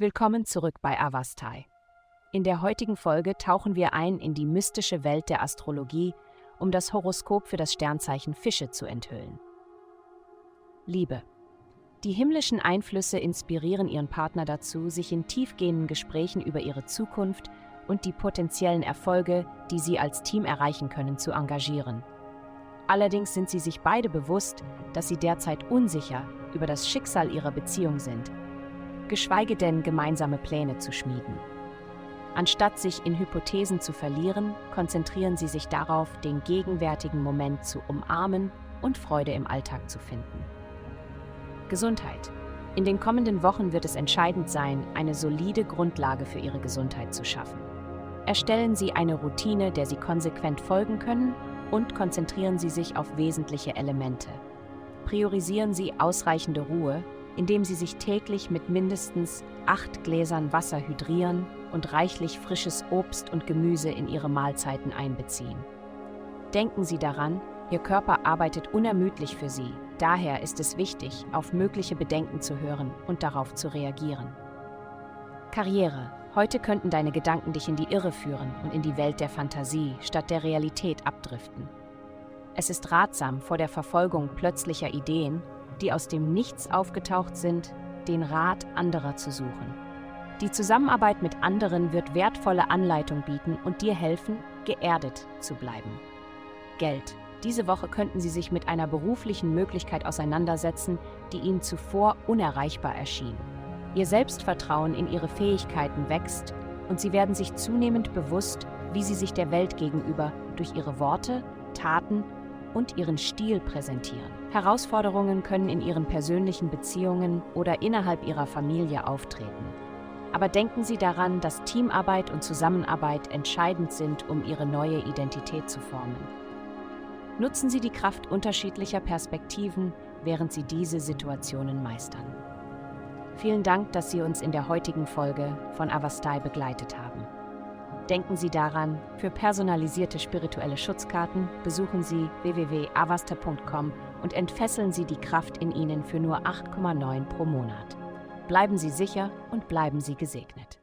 Willkommen zurück bei Avastai. In der heutigen Folge tauchen wir ein in die mystische Welt der Astrologie, um das Horoskop für das Sternzeichen Fische zu enthüllen. Liebe. Die himmlischen Einflüsse inspirieren ihren Partner dazu, sich in tiefgehenden Gesprächen über ihre Zukunft und die potenziellen Erfolge, die sie als Team erreichen können, zu engagieren. Allerdings sind sie sich beide bewusst, dass sie derzeit unsicher über das Schicksal ihrer Beziehung sind, geschweige denn gemeinsame Pläne zu schmieden. Anstatt sich in Hypothesen zu verlieren, konzentrieren sie sich darauf, den gegenwärtigen Moment zu umarmen und Freude im Alltag zu finden. Gesundheit. In den kommenden Wochen wird es entscheidend sein, eine solide Grundlage für Ihre Gesundheit zu schaffen. Erstellen Sie eine Routine, der Sie konsequent folgen können und konzentrieren Sie sich auf wesentliche Elemente. Priorisieren Sie ausreichende Ruhe, indem Sie sich täglich mit mindestens acht Gläsern Wasser hydrieren und reichlich frisches Obst und Gemüse in Ihre Mahlzeiten einbeziehen. Denken Sie daran, Ihr Körper arbeitet unermüdlich für Sie, daher ist es wichtig, auf mögliche Bedenken zu hören und darauf zu reagieren. Karriere. Heute könnten deine Gedanken dich in die Irre führen und in die Welt der Fantasie statt der Realität abdriften. Es ist ratsam, vor der Verfolgung plötzlicher Ideen, die aus dem Nichts aufgetaucht sind, den Rat anderer zu suchen. Die Zusammenarbeit mit anderen wird wertvolle Anleitung bieten und dir helfen, geerdet zu bleiben. Geld. Diese Woche könnten Sie sich mit einer beruflichen Möglichkeit auseinandersetzen, die Ihnen zuvor unerreichbar erschien. Ihr Selbstvertrauen in Ihre Fähigkeiten wächst und Sie werden sich zunehmend bewusst, wie Sie sich der Welt gegenüber durch Ihre Worte, Taten und Ihren Stil präsentieren. Herausforderungen können in Ihren persönlichen Beziehungen oder innerhalb Ihrer Familie auftreten. Aber denken Sie daran, dass Teamarbeit und Zusammenarbeit entscheidend sind, um Ihre neue Identität zu formen. Nutzen Sie die Kraft unterschiedlicher Perspektiven, während Sie diese Situationen meistern. Vielen Dank, dass Sie uns in der heutigen Folge von Avastai begleitet haben. Denken Sie daran, für personalisierte spirituelle Schutzkarten besuchen Sie www.avasta.com und entfesseln Sie die Kraft in Ihnen für nur 8,9 pro Monat. Bleiben Sie sicher und bleiben Sie gesegnet.